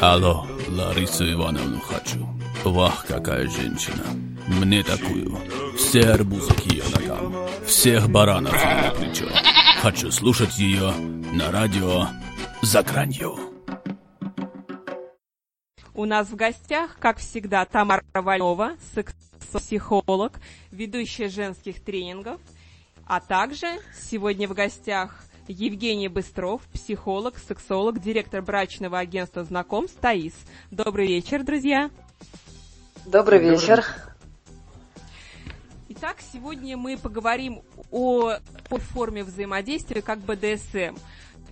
Алло, Ларису Ивановну хочу. Вах, какая женщина. Мне такую. Все арбузы к ее ногам. Всех баранов на плечо. Хочу слушать ее на радио за гранью. У нас в гостях, как всегда, Тамара Валева, секс-психолог, ведущая женских тренингов, а также сегодня в гостях Евгений Быстров, психолог, сексолог, директор брачного агентства «Знакомств» Таис. Добрый вечер, друзья. Добрый вечер. Итак, сегодня мы поговорим о, о форме взаимодействия как БДСМ.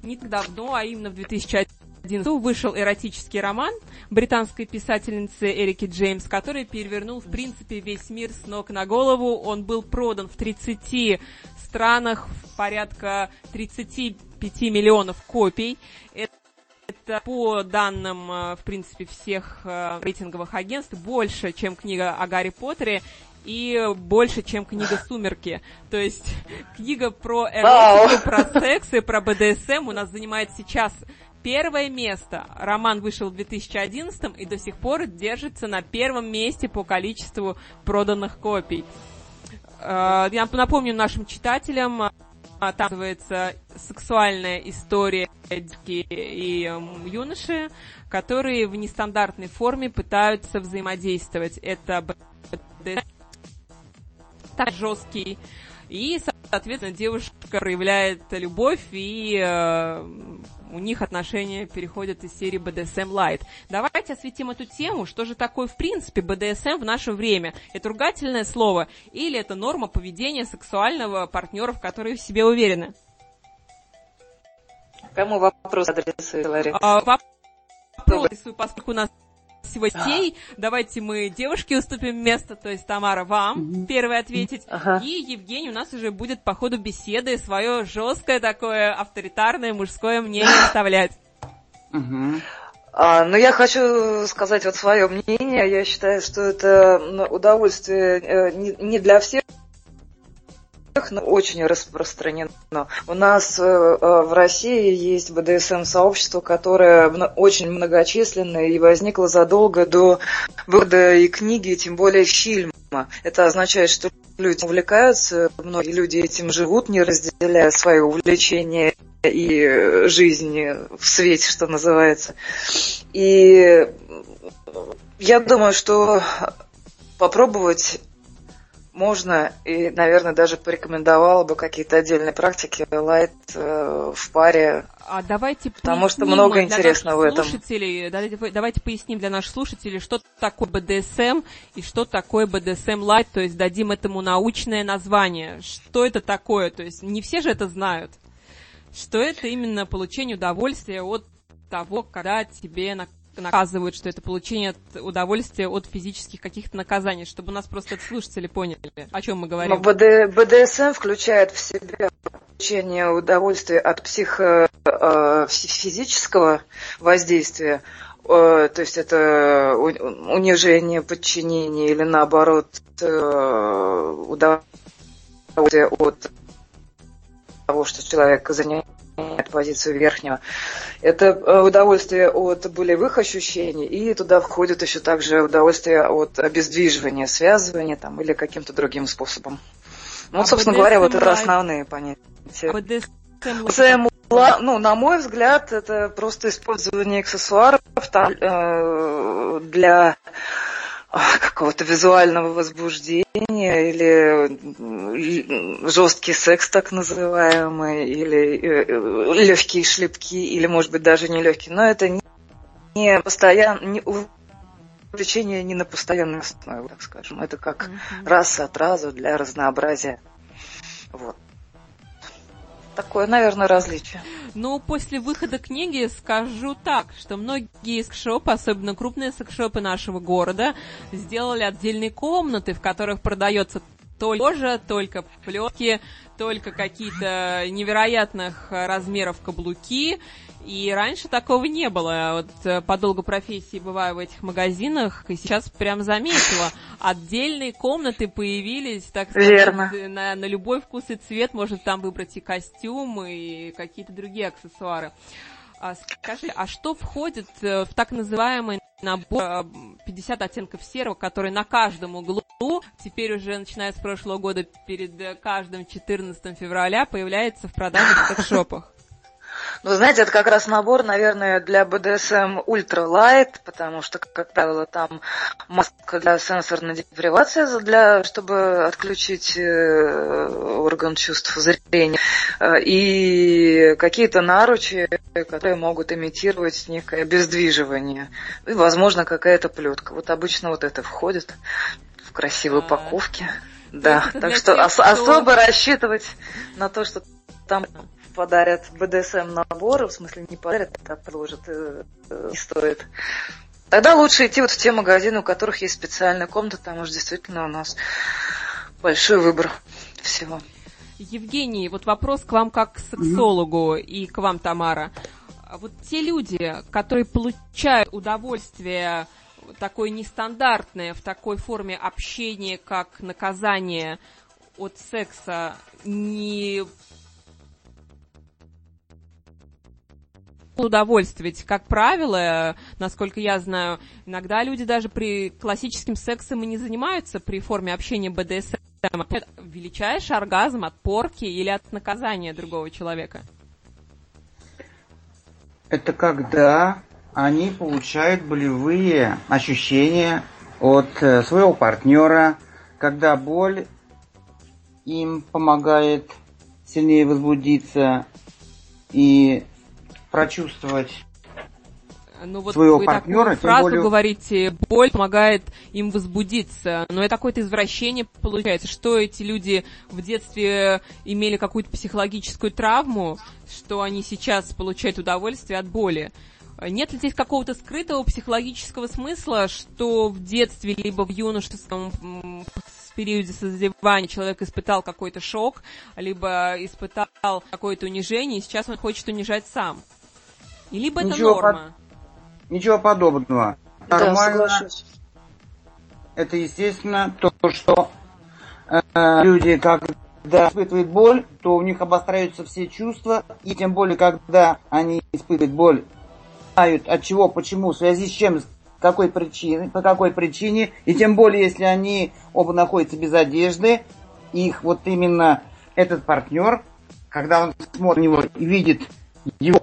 Не так давно, а именно в 2011 году вышел эротический роман британской писательницы Эрики Джеймс, который перевернул, в принципе, весь мир с ног на голову. Он был продан в 30 странах в порядка 35 миллионов копий. Это это по данным, э, в принципе, всех э, рейтинговых агентств больше, чем книга о Гарри Поттере и больше, чем книга «Сумерки». То есть книга про эротику, про секс и про БДСМ у нас занимает сейчас первое место. Роман вышел в 2011 и до сих пор держится на первом месте по количеству проданных копий. Э, я напомню нашим читателям, там называется сексуальная история девушки и юноши, которые в нестандартной форме пытаются взаимодействовать. Это так жесткий. И, соответственно, девушка проявляет любовь и э, у них отношения переходят из серии BDSM Light. Давайте осветим эту тему. Что же такое в принципе BDSM в наше время? Это ругательное слово или это норма поведения сексуального партнера, в которой в себе уверены? Кому вопрос адресую, Лариса? А, вопрос, поскольку у нас детей. Давайте мы девушке уступим место, то есть Тамара вам первой ответить. Ага. И Евгений у нас уже будет по ходу беседы свое жесткое такое авторитарное мужское мнение оставлять. А, ну, я хочу сказать вот свое мнение. Я считаю, что это удовольствие э, не, не для всех но очень распространено. У нас э, э, в России есть БДСМ-сообщество, которое очень многочисленное и возникло задолго до выхода и книги, тем более фильма. Это означает, что люди увлекаются, многие люди этим живут, не разделяя свои увлечения и жизни в свете, что называется. И я думаю, что попробовать можно и, наверное, даже порекомендовала бы какие-то отдельные практики лайт э, в паре. А давайте потому что много интересного в этом. Слушателей, давайте, давайте поясним для наших слушателей, что такое БДСМ и что такое БДСМ лайт, то есть дадим этому научное название. Что это такое? То есть не все же это знают. Что это именно получение удовольствия от того, когда тебе на наказывают, что это получение удовольствия от физических каких-то наказаний, чтобы нас просто слушатели поняли, о чем мы говорим. Но БД, БДСМ включает в себя получение удовольствия от психо, э, физического воздействия, э, то есть это унижение, подчинение или наоборот э, удовольствие от того, что человек занимает позицию верхнего. Это э, удовольствие от болевых ощущений, и туда входит еще также удовольствие от обездвиживания, связывания там, или каким-то другим способом. Ну, а собственно говоря, вот это основные понятия. БДСМ ну, на мой взгляд, это просто использование аксессуаров э, для какого-то визуального возбуждения или жесткий секс так называемый, или э, э, легкие шлепки, или, может быть, даже не легкие. Но это не, постоянно, увлечение не на постоянной основе, так скажем. Это как mm-hmm. раз от разу для разнообразия. Вот такое, наверное, различие. Ну, после выхода книги скажу так, что многие секшопы, особенно крупные секшопы нашего города, сделали отдельные комнаты, в которых продается только кожа, только плетки, только какие-то невероятных размеров каблуки и раньше такого не было. Вот э, по долгу профессии бываю в этих магазинах, и сейчас прям заметила. Отдельные комнаты появились, так сказать, Верно. На, на любой вкус и цвет. Можно там выбрать и костюм, и какие-то другие аксессуары. А, скажи, а что входит э, в так называемый набор 50 оттенков серого, который на каждом углу, теперь уже начиная с прошлого года, перед э, каждым 14 февраля появляется в продаже в секшопах? Ну, знаете, это как раз набор, наверное, для BDSM Ultra Light, потому что, как правило, там маска для сенсорной депривации, для, чтобы отключить э, орган чувств зрения, э, и какие-то наручи, которые могут имитировать некое обездвиживание, и, возможно, какая-то плетка. Вот обычно вот это входит в красивой упаковке. Да, так что, ос- особо рассчитывать на то, что там подарят БДСМ набор, в смысле не подарят, а предложат, э, э, не стоит. Тогда лучше идти вот в те магазины, у которых есть специальная комната, там уж действительно у нас большой выбор всего. Евгений, вот вопрос к вам как к сексологу mm-hmm. и к вам, Тамара. Вот те люди, которые получают удовольствие такое нестандартное в такой форме общения, как наказание от секса, не удовольствие. Ведь, как правило, насколько я знаю, иногда люди даже при классическом сексе и не занимаются при форме общения БДСМ. Величайший оргазм от порки или от наказания другого человека? Это когда они получают болевые ощущения от э, своего партнера, когда боль им помогает сильнее возбудиться и прочувствовать ну, вот своего вы партнера. Такую фразу более... говорите, боль помогает им возбудиться. Но это какое-то извращение получается. Что эти люди в детстве имели какую-то психологическую травму, что они сейчас получают удовольствие от боли. Нет ли здесь какого-то скрытого психологического смысла, что в детстве либо в юношеском периоде созревания человек испытал какой-то шок, либо испытал какое-то унижение, и сейчас он хочет унижать сам? И либо это ничего норма? Под... Ничего подобного. Да, Нормально. Соглашусь. Это, естественно, то, что э, люди, когда испытывают боль, то у них обостряются все чувства, и тем более, когда они испытывают боль, знают от чего, почему, в связи с чем, какой причиной, по какой причине, и тем более, если они оба находятся без одежды, их вот именно этот партнер, когда он смотрит на него и видит его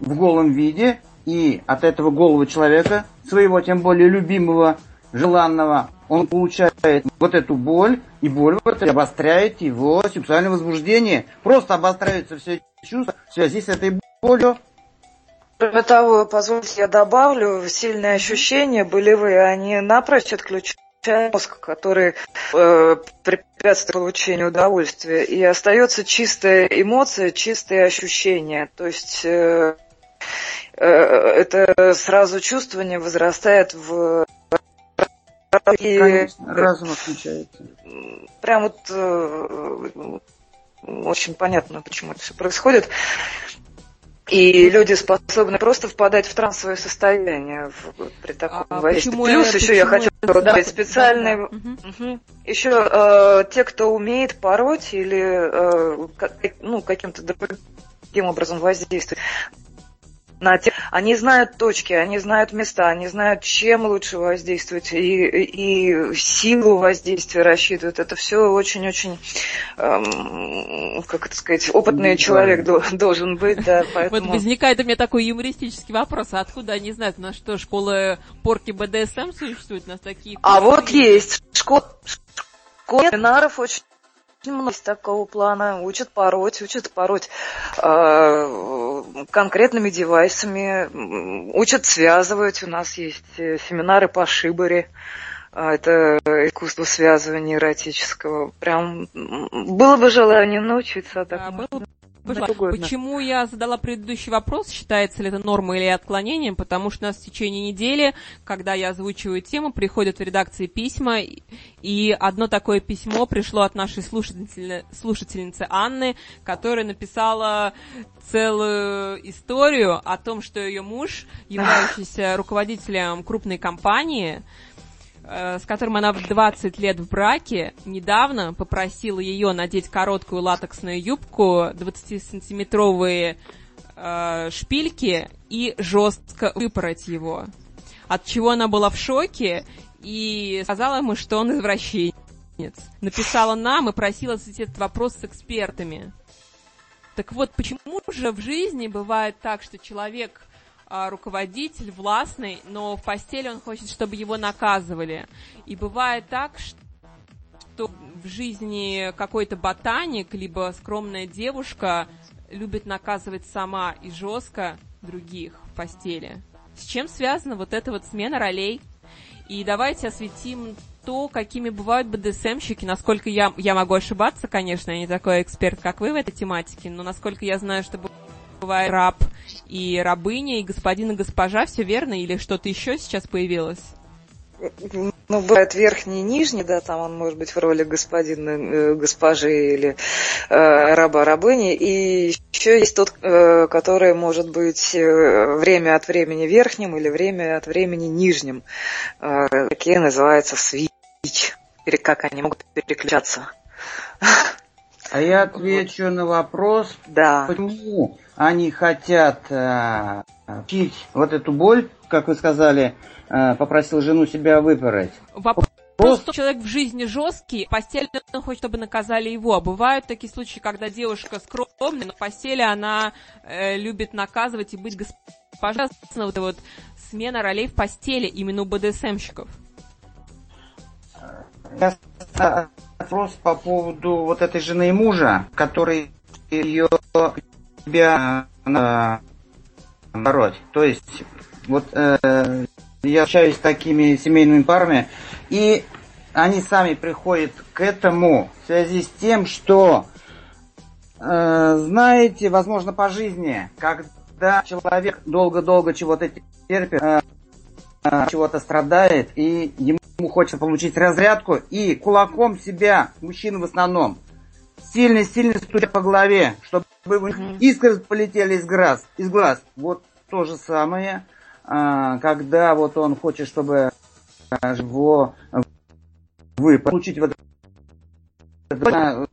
в голом виде, и от этого голого человека, своего тем более любимого, желанного, он получает вот эту боль, и боль вот обостряет его сексуальное возбуждение. Просто обостряются все чувства в связи с этой болью. Того, позвольте я добавлю, сильные ощущения болевые, они напрочь отключают мозг, который э, препятствует получению удовольствия. И остается чистая эмоция, чистые ощущения. То есть э, это сразу чувствование возрастает в и, Конечно, разум отключается. Прям вот э, очень понятно, почему это все происходит. И люди способны просто впадать в трансовое состояние в, при таком а воздействии. Плюс я, еще я хочу добавить специальные... Да. Угу. Еще э, те, кто умеет пороть или э, как, ну, каким-то другим образом воздействовать на те... Они знают точки, они знают места, они знают, чем лучше воздействовать и, и силу воздействия рассчитывают. Это все очень-очень, эм, как это сказать, опытный да. человек должен быть. Да, поэтому... Вот возникает у меня такой юмористический вопрос. А откуда они знают, на что школы порки БДСМ существуют? У нас такие... А вот есть. Школа, школа очень много такого плана. Учат пороть, учат пороть э, конкретными девайсами, учат связывать. У нас есть э, семинары по шибаре. А, это искусство связывания эротического. Прям было бы желание научиться. Так а, было Почему я задала предыдущий вопрос, считается ли это нормой или отклонением, потому что у нас в течение недели, когда я озвучиваю тему, приходят в редакции письма, и одно такое письмо пришло от нашей слушательницы, слушательницы Анны, которая написала целую историю о том, что ее муж, являющийся руководителем крупной компании, с которым она в 20 лет в браке, недавно попросила ее надеть короткую латексную юбку, 20-сантиметровые э, шпильки и жестко выпороть его. От чего она была в шоке и сказала ему, что он извращенец. Написала нам и просила задать этот вопрос с экспертами. Так вот, почему же в жизни бывает так, что человек руководитель, властный, но в постели он хочет, чтобы его наказывали. И бывает так, что в жизни какой-то ботаник, либо скромная девушка любит наказывать сама и жестко других в постели. С чем связана вот эта вот смена ролей? И давайте осветим то, какими бывают БДСМщики. Насколько я, я могу ошибаться, конечно, я не такой эксперт, как вы в этой тематике, но насколько я знаю, что бывает раб и рабыня, и господин и госпожа, все верно? Или что-то еще сейчас появилось? Ну, бывает верхний и нижний, да, там он может быть в роли господина, э, госпожи или э, раба-рабыни. И еще есть тот, э, который может быть э, время от времени верхним или время от времени нижним. Э, такие называются свич. Или как они могут переключаться. А я отвечу на вопрос, да. почему они хотят э, пить вот эту боль, как вы сказали, э, попросил жену себя выпороть. Вопрос, Просто человек в жизни жесткий, в постели он хочет, чтобы наказали его. А бывают такие случаи, когда девушка скромная, но в постели она э, любит наказывать и быть госпожа. Вот эта вот смена ролей в постели именно у БДСМщиков. Вопрос по поводу вот этой жены и мужа, который ее себя наоборот. То есть, вот э, я общаюсь с такими семейными парами, и они сами приходят к этому в связи с тем, что, э, знаете, возможно, по жизни, когда человек долго-долго чего-то терпит, э, э, чего-то страдает, и ему хочется получить разрядку, и кулаком себя, мужчины в основном, сильно-сильно стучат по голове, чтобы искры полетели из глаз. Из глаз. Вот то же самое, а, когда вот он хочет, чтобы его вы получить вот просто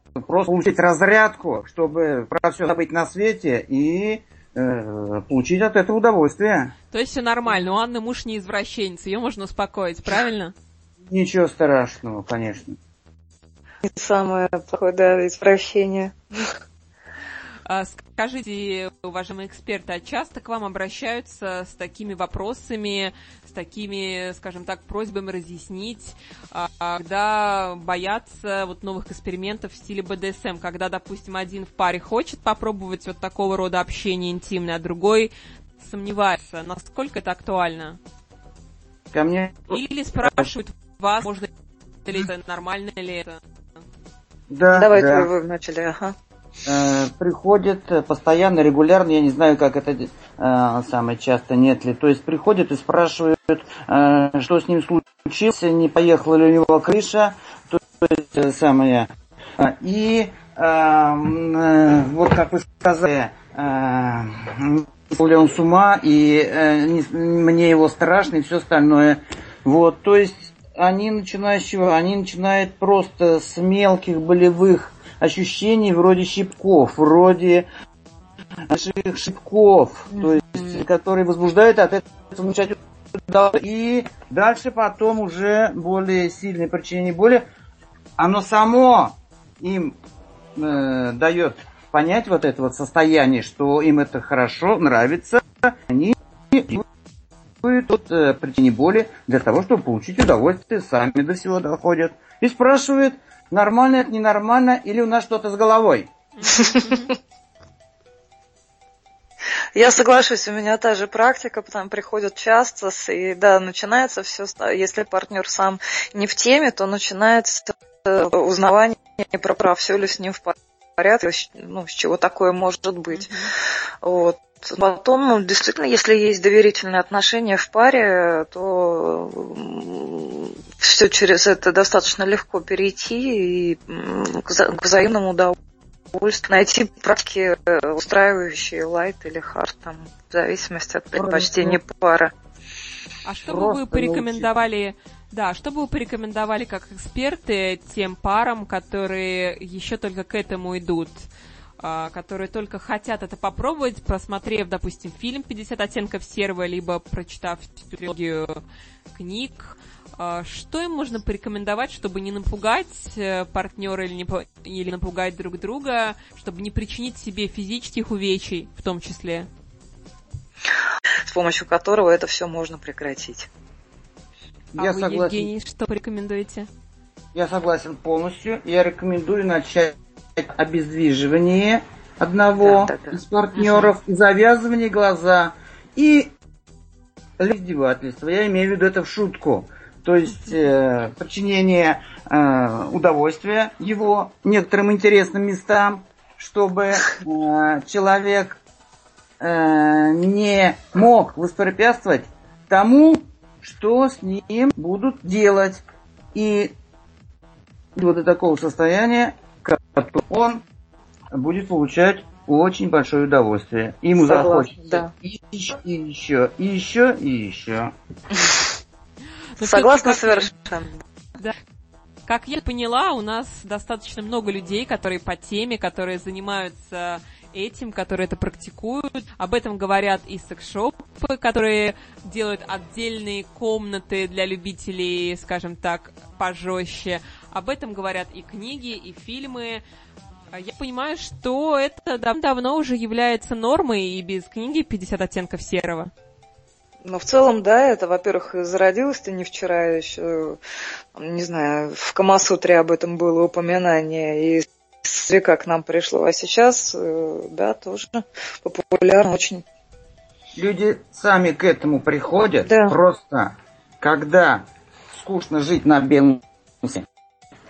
получить разрядку, чтобы про все забыть на свете и э, получить от этого удовольствие. То есть все нормально, у Анны муж не извращенец, ее можно успокоить, правильно? Ничего страшного, конечно. Самое плохое, да, извращение. А, скажите, уважаемые эксперты, а часто к вам обращаются с такими вопросами, с такими, скажем так, просьбами разъяснить, а, когда боятся вот новых экспериментов в стиле БДСМ, когда, допустим, один в паре хочет попробовать вот такого рода общение интимное, а другой сомневается, насколько это актуально? Ко мне... Или спрашивают вас, можно ли это, нормально ли это? Да, Давайте да. вы начали, ага. Э, приходит постоянно, регулярно, я не знаю, как это э, самое часто, нет ли. То есть приходят и спрашивают, э, что с ним случилось, не поехала ли у него крыша, то есть э, самое. И э, э, вот как вы сказали, э, ли он с ума, и э, не, мне его страшно, и все остальное. Вот, то есть они чего? Они начинают просто с мелких болевых ощущений вроде щипков, вроде наших шипков, то есть, которые возбуждают от этого замечательного и дальше потом уже более сильное причинение боли, оно само им э, дает понять вот это вот состояние, что им это хорошо, нравится, они тут э, причине боли для того, чтобы получить удовольствие, сами до всего доходят. И спрашивают, нормально это, ненормально, или у нас что-то с головой. Я соглашусь, у меня та же практика, там приходят часто, и да, начинается все, если партнер сам не в теме, то начинается э, узнавание про, про все ли с ним в порядке, ну, с чего такое может быть. Mm-hmm. Вот. Потом, ну, действительно, если есть доверительные отношения в паре, то все через это достаточно легко перейти и к взаимному удовольствию найти практики, э, устраивающие лайт или хард, там, в зависимости от предпочтения пары. А что бы вы порекомендовали, да, что бы вы порекомендовали как эксперты тем парам, которые еще только к этому идут? А, которые только хотят это попробовать, просмотрев, допустим, фильм «50 оттенков серого», либо прочитав трилогию книг, а, что им можно порекомендовать, чтобы не напугать э, партнера или, не, или напугать друг друга, чтобы не причинить себе физических увечий в том числе? С помощью которого это все можно прекратить. А Я вы, согласен. Евгений, что порекомендуете? Я согласен полностью. Я рекомендую начать обездвиживание одного да, да, да. из партнеров, угу. завязывание глаза и издевательство. Я имею в виду это в шутку. То есть э, подчинение э, удовольствия его некоторым интересным местам, чтобы э, человек э, не мог воспрепятствовать тому, что с ним будут делать. И вот до такого состояния, он будет получать очень большое удовольствие. Ему Согласна, захочется да. и еще, и еще, и еще, и еще. Согласна совершенно. Да. Как я поняла, у нас достаточно много людей, которые по теме, которые занимаются этим, которые это практикуют. Об этом говорят и секс-шопы, которые делают отдельные комнаты для любителей, скажем так, пожестче. Об этом говорят и книги, и фильмы. А я понимаю, что это давно уже является нормой и без книги «50 оттенков серого». Ну, в целом, да, это, во-первых, зародилось-то не вчера еще, не знаю, в Камасутре об этом было упоминание, и века к нам пришло, а сейчас, э, да, тоже популярно очень. Люди сами к этому приходят, да. просто когда скучно жить на белом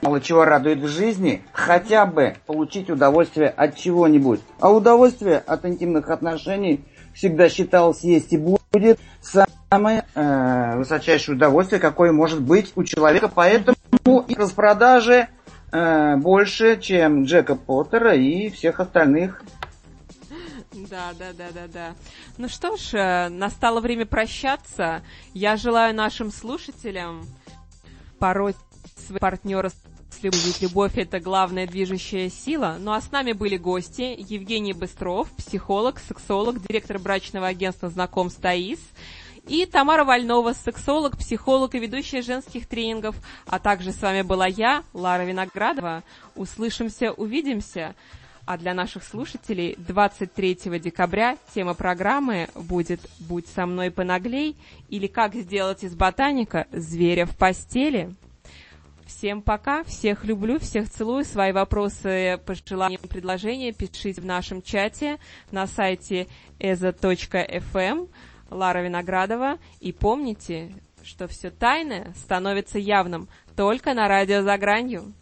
мало чего радует в жизни, хотя бы получить удовольствие от чего-нибудь. А удовольствие от интимных отношений всегда считалось есть и будет самое э, высочайшее удовольствие, какое может быть у человека. Поэтому и распродажи э, больше, чем Джека Поттера и всех остальных. Да, да, да, да, да. Ну что ж, э, настало время прощаться. Я желаю нашим слушателям порой своих партнера ведь любовь – это главная движущая сила. Ну а с нами были гости Евгений Быстров, психолог, сексолог, директор брачного агентства «Знакомств Таис», и Тамара Вольнова, сексолог, психолог и ведущая женских тренингов. А также с вами была я, Лара Виноградова. Услышимся, увидимся. А для наших слушателей 23 декабря тема программы будет «Будь со мной понаглей» или «Как сделать из ботаника зверя в постели». Всем пока, всех люблю, всех целую. Свои вопросы, пожелания, предложения пишите в нашем чате на сайте eza.fm. Лара Виноградова. И помните, что все тайное становится явным только на радио «За гранью».